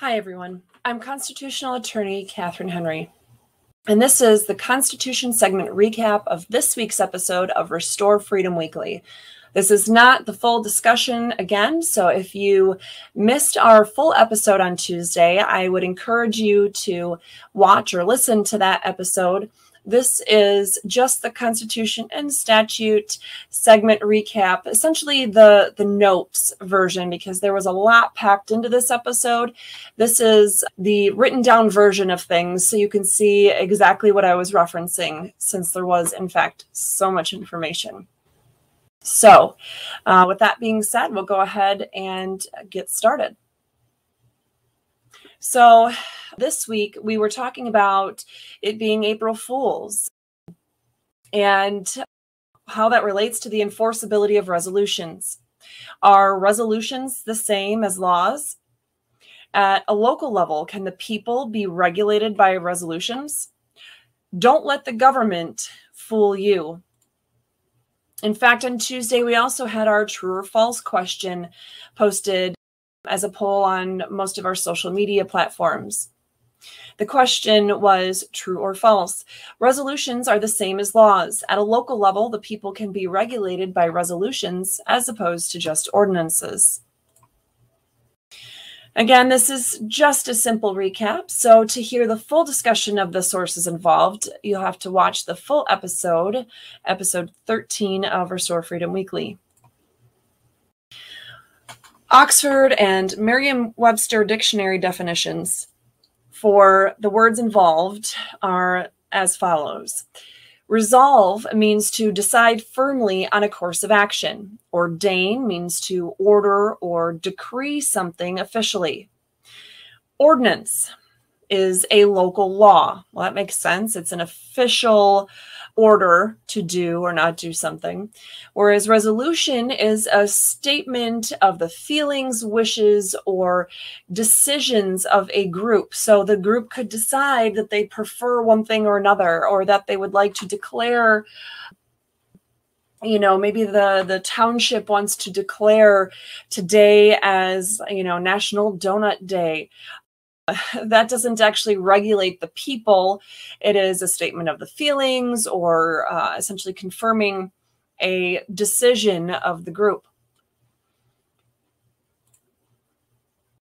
Hi, everyone. I'm constitutional attorney Catherine Henry, and this is the Constitution segment recap of this week's episode of Restore Freedom Weekly. This is not the full discussion again, so if you missed our full episode on Tuesday, I would encourage you to watch or listen to that episode. This is just the Constitution and Statute segment recap, essentially the, the notes version, because there was a lot packed into this episode. This is the written down version of things, so you can see exactly what I was referencing, since there was, in fact, so much information. So, uh, with that being said, we'll go ahead and get started. So, this week we were talking about it being April Fool's and how that relates to the enforceability of resolutions. Are resolutions the same as laws? At a local level, can the people be regulated by resolutions? Don't let the government fool you. In fact, on Tuesday, we also had our true or false question posted as a poll on most of our social media platforms. The question was true or false. Resolutions are the same as laws. At a local level, the people can be regulated by resolutions as opposed to just ordinances. Again, this is just a simple recap. So, to hear the full discussion of the sources involved, you'll have to watch the full episode, episode 13 of Restore Freedom Weekly. Oxford and Merriam Webster dictionary definitions for the words involved are as follows Resolve means to decide firmly on a course of action. Ordain means to order or decree something officially. Ordinance is a local law. Well, that makes sense. It's an official order to do or not do something. Whereas resolution is a statement of the feelings, wishes, or decisions of a group. So the group could decide that they prefer one thing or another, or that they would like to declare you know maybe the the township wants to declare today as you know national donut day that doesn't actually regulate the people. It is a statement of the feelings or uh, essentially confirming a decision of the group.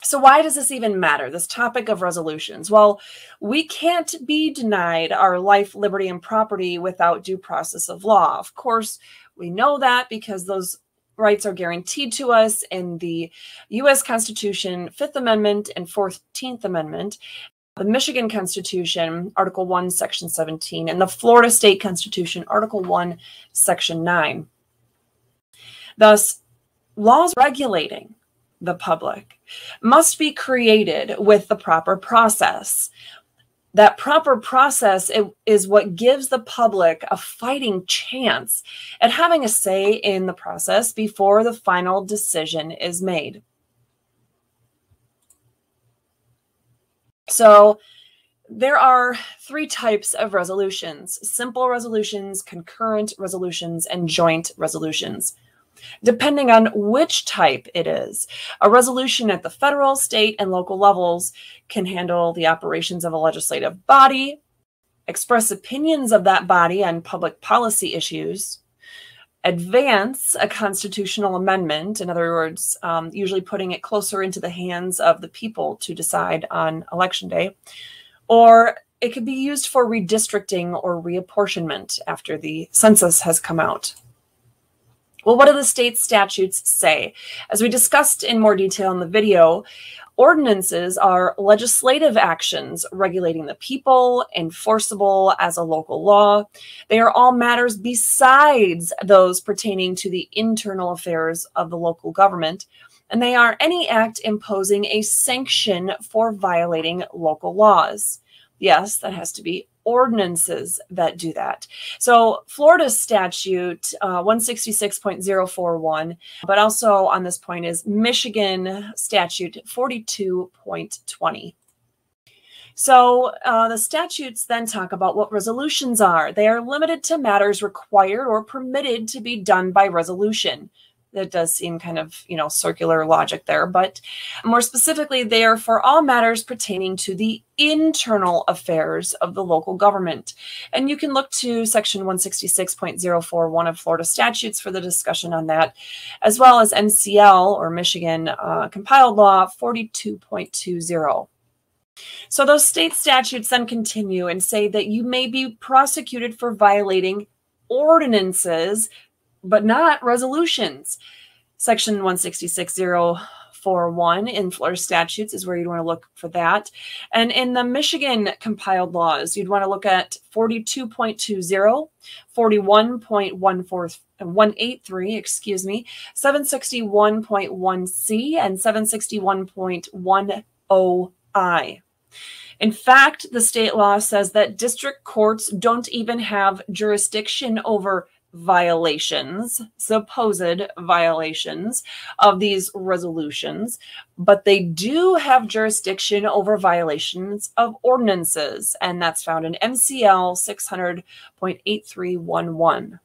So, why does this even matter? This topic of resolutions? Well, we can't be denied our life, liberty, and property without due process of law. Of course, we know that because those rights are guaranteed to us in the US Constitution, Fifth Amendment, and 14th Amendment, the Michigan Constitution, Article 1, Section 17, and the Florida State Constitution, Article 1, Section 9. Thus, laws regulating the public must be created with the proper process that proper process is what gives the public a fighting chance at having a say in the process before the final decision is made. So, there are three types of resolutions simple resolutions, concurrent resolutions, and joint resolutions depending on which type it is. A resolution at the federal, state, and local levels can handle the operations of a legislative body, express opinions of that body on public policy issues, advance a constitutional amendment, in other words, um, usually putting it closer into the hands of the people to decide on election day, or it could be used for redistricting or reapportionment after the census has come out. Well, what do the state statutes say? As we discussed in more detail in the video, ordinances are legislative actions regulating the people, enforceable as a local law. They are all matters besides those pertaining to the internal affairs of the local government. And they are any act imposing a sanction for violating local laws. Yes, that has to be ordinances that do that. So Florida statute uh, 166.041, but also on this point is Michigan statute 42.20. So uh, the statutes then talk about what resolutions are. They are limited to matters required or permitted to be done by resolution. That does seem kind of, you know, circular logic there, but more specifically, they are for all matters pertaining to the internal affairs of the local government. And you can look to section 166.041 of Florida statutes for the discussion on that, as well as MCL or Michigan uh, compiled law 42.20. So those state statutes then continue and say that you may be prosecuted for violating ordinances but not resolutions. Section 166041 in Florida statutes is where you'd want to look for that. And in the Michigan compiled laws, you'd want to look at 42.20, 41.183, excuse me, 761.1c, and 761.10i. In fact, the state law says that district courts don't even have jurisdiction over violations, supposed violations of these resolutions, but they do have jurisdiction over violations of ordinances, and that's found in MCL 600.8311.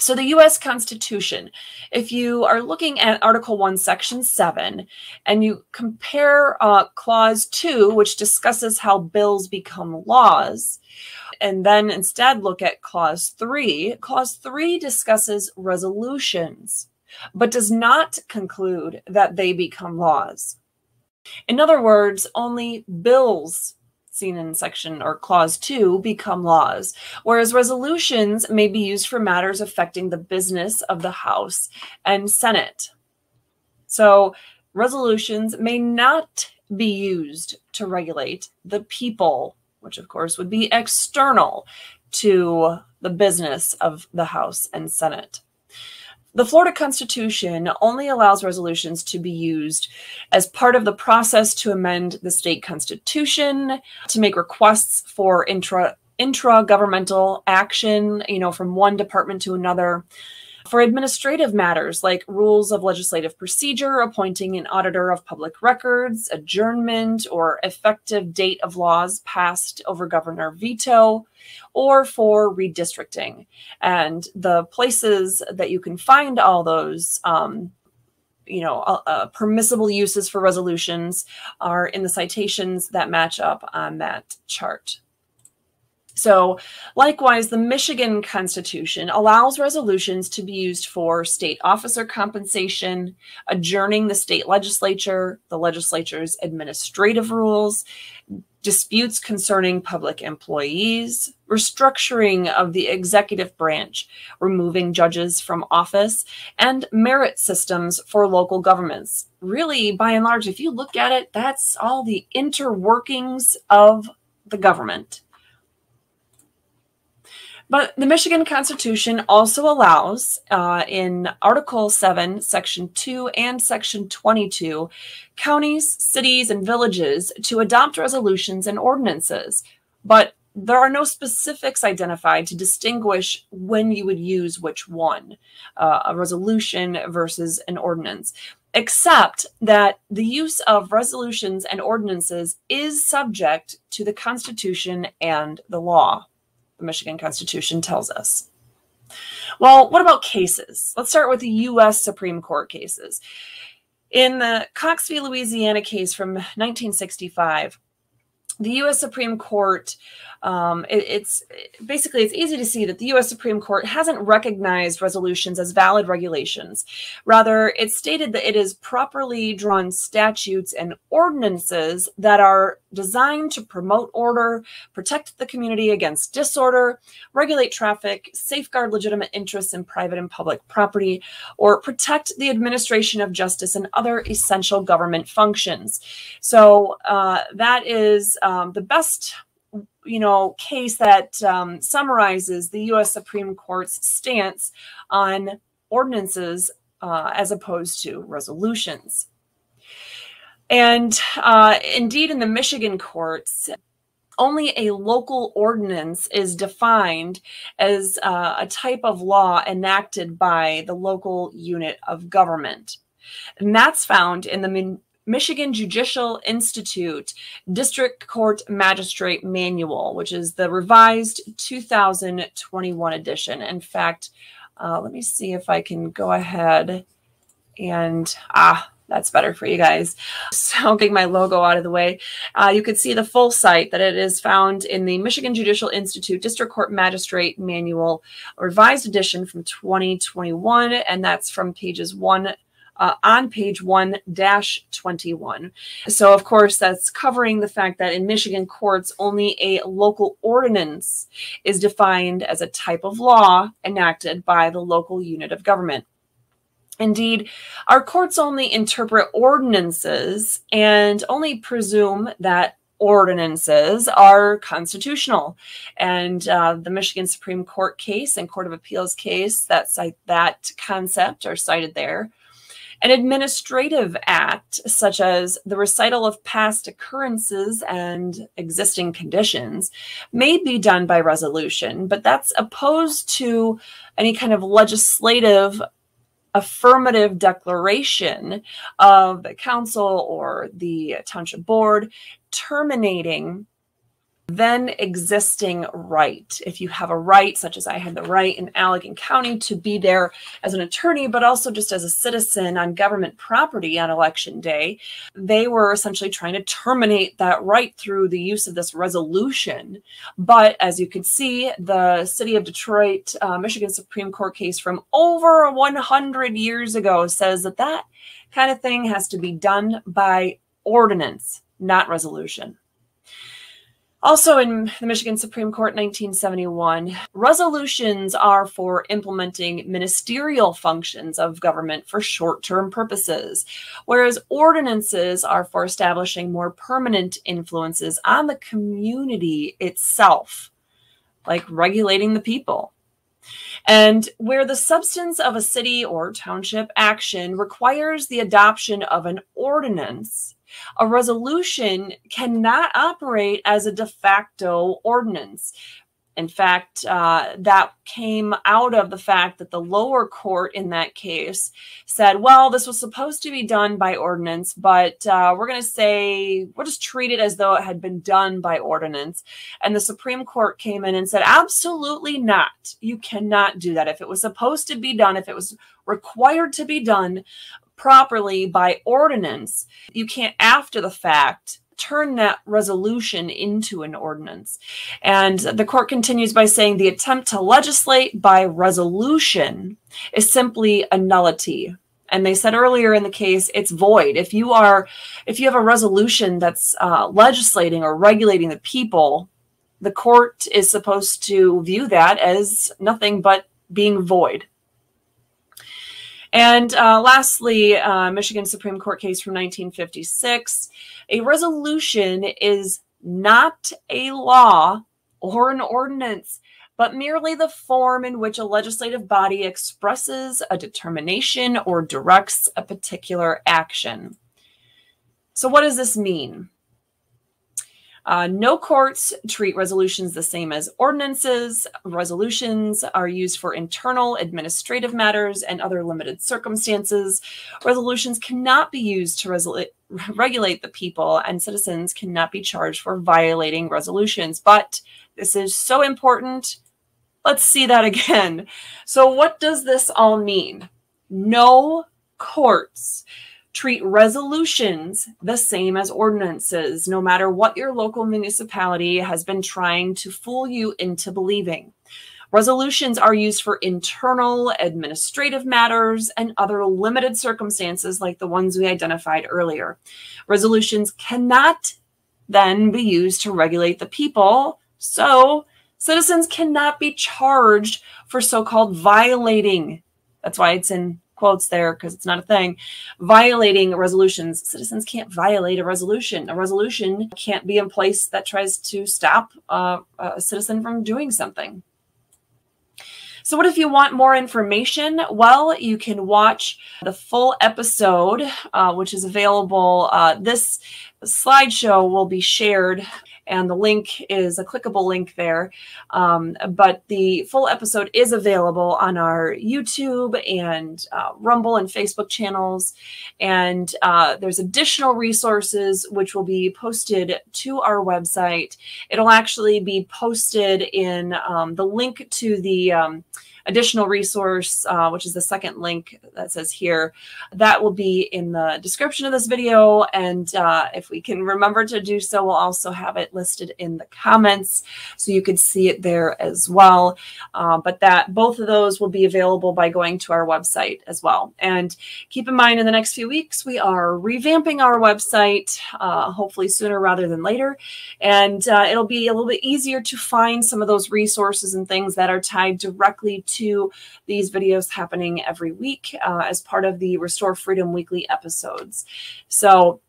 So, the US Constitution, if you are looking at Article 1, Section 7, and you compare uh, Clause 2, which discusses how bills become laws, and then instead look at Clause 3, Clause 3 discusses resolutions, but does not conclude that they become laws. In other words, only bills seen in section or clause 2 become laws, whereas resolutions may be used for matters affecting the business of the House and Senate. So, resolutions may not be used to regulate the people which of course would be external to the business of the House and Senate. The Florida Constitution only allows resolutions to be used as part of the process to amend the state constitution, to make requests for intra intra-governmental action, you know, from one department to another, for administrative matters like rules of legislative procedure, appointing an auditor of public records, adjournment, or effective date of laws passed over governor veto, or for redistricting. And the places that you can find all those um, you know, uh, uh, permissible uses for resolutions are in the citations that match up on that chart. So, likewise, the Michigan Constitution allows resolutions to be used for state officer compensation, adjourning the state legislature, the legislature's administrative rules, disputes concerning public employees, restructuring of the executive branch, removing judges from office, and merit systems for local governments. Really, by and large, if you look at it, that's all the interworkings of the government. But the Michigan Constitution also allows, uh, in Article 7, Section 2 and Section 22, counties, cities, and villages to adopt resolutions and ordinances. But there are no specifics identified to distinguish when you would use which one, uh, a resolution versus an ordinance, except that the use of resolutions and ordinances is subject to the Constitution and the law the Michigan Constitution tells us. Well, what about cases? Let's start with the U.S. Supreme Court cases. In the Cox v. Louisiana case from 1965, the U.S. Supreme Court um, it, it's basically it's easy to see that the U.S. Supreme Court hasn't recognized resolutions as valid regulations. Rather, it stated that it is properly drawn statutes and ordinances that are designed to promote order, protect the community against disorder, regulate traffic, safeguard legitimate interests in private and public property, or protect the administration of justice and other essential government functions. So uh, that is um, the best you know, case that um, summarizes the U.S. Supreme Court's stance on ordinances uh, as opposed to resolutions. And uh, indeed, in the Michigan courts, only a local ordinance is defined as uh, a type of law enacted by the local unit of government. And that's found in the Michigan Judicial Institute District Court Magistrate Manual, which is the revised 2021 edition. In fact, uh, let me see if I can go ahead And ah, that's better for you guys. So getting my logo out of the way, uh, you could see the full site that it is found in the Michigan Judicial Institute District Court Magistrate Manual, revised edition from 2021, and that's from pages one uh, on page 1 dash 21. So, of course, that's covering the fact that in Michigan courts, only a local ordinance is defined as a type of law enacted by the local unit of government. Indeed, our courts only interpret ordinances and only presume that ordinances are constitutional. And uh, the Michigan Supreme Court case and Court of Appeals case that cite that concept are cited there. An administrative act, such as the recital of past occurrences and existing conditions, may be done by resolution, but that's opposed to any kind of legislative affirmative declaration of the council or the township board terminating then existing right. If you have a right, such as I had the right in Allegan County to be there as an attorney, but also just as a citizen on government property on election day, they were essentially trying to terminate that right through the use of this resolution. But as you can see, the city of Detroit, uh, Michigan Supreme Court case from over 100 years ago says that that kind of thing has to be done by ordinance, not resolution. Also, in the Michigan Supreme Court 1971, resolutions are for implementing ministerial functions of government for short term purposes, whereas ordinances are for establishing more permanent influences on the community itself, like regulating the people. And where the substance of a city or township action requires the adoption of an ordinance, a resolution cannot operate as a de facto ordinance. In fact, uh, that came out of the fact that the lower court in that case said, well, this was supposed to be done by ordinance, but uh, we're going to say, we'll just treat it as though it had been done by ordinance. And the Supreme Court came in and said, absolutely not. You cannot do that. If it was supposed to be done, if it was required to be done properly by ordinance, you can't, after the fact, turn that resolution into an ordinance. And the court continues by saying the attempt to legislate by resolution is simply a nullity. And they said earlier in the case, it's void. If you are, if you have a resolution that's uh, legislating or regulating the people, the court is supposed to view that as nothing but being void. And uh, lastly, uh, Michigan Supreme Court case from 1956 a resolution is not a law or an ordinance, but merely the form in which a legislative body expresses a determination or directs a particular action. So, what does this mean? Uh, no courts treat resolutions the same as ordinances. Resolutions are used for internal administrative matters and other limited circumstances. Resolutions cannot be used to regulate the people, and citizens cannot be charged for violating resolutions. But this is so important. Let's see that again. So, what does this all mean? No courts treat resolutions the same as ordinances, no matter what your local municipality has been trying to fool you into believing. Resolutions are used for internal administrative matters and other limited circumstances like the ones we identified earlier. Resolutions cannot then be used to regulate the people, so citizens cannot be charged for so called violating. That's why it's in quotes there because it's not a thing. Violating resolutions. Citizens can't violate a resolution. A resolution can't be in place that tries to stop uh, a citizen from doing something. So, what if you want more information? Well, you can watch the full episode, uh, which is available. Uh, this slideshow will be shared and the link is a clickable link there. Um, but the full episode is available on our YouTube and uh, Rumble and Facebook channels. And uh, there's additional resources which will be posted to our website. It'll actually be posted in um, the link to the um, additional resource, uh, which is the second link that says here, that will be in the description of this video. And uh, if we can remember to do so, we'll also have it listed in the comments so you could see it there as well. Uh, but that both of those will be available by going to our website as well. And keep in mind, in the next few weeks, we are revamping our website, uh, hopefully sooner rather than later. And uh, it'll be a little bit easier to find some of those resources and things that are tied directly to these videos happening every week uh, as part of the Restore Freedom Weekly episodes. So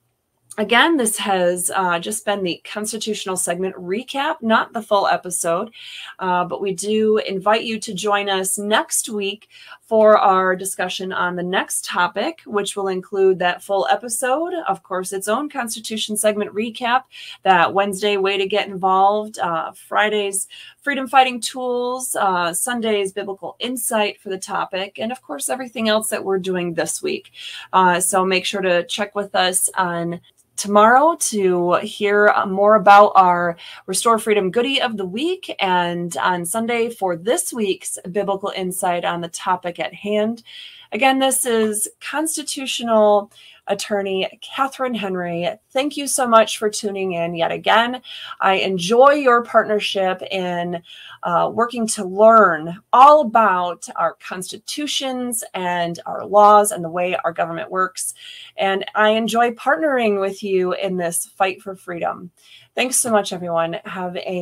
Again, this has uh, just been the constitutional segment recap, not the full episode, uh, but we do invite you to join us next week for our discussion on the next topic, which will include that full episode, of course, its own constitution segment recap, that Wednesday way to get involved, uh, Friday's freedom fighting tools, uh, Sunday's biblical insight for the topic, and of course, everything else that we're doing this week. Uh, so make sure to check with us on tomorrow to hear uh, more about our Restore Freedom Goodie of the Week and on Sunday for this week's Biblical Insight on the topic at hand. Again, this is constitutional attorney Catherine Henry. Thank you so much for tuning in yet again. I enjoy your partnership in uh, working to learn all about our constitutions and our laws and the way our government works. And I enjoy partnering with you in this fight for freedom. Thanks so much, everyone. Have a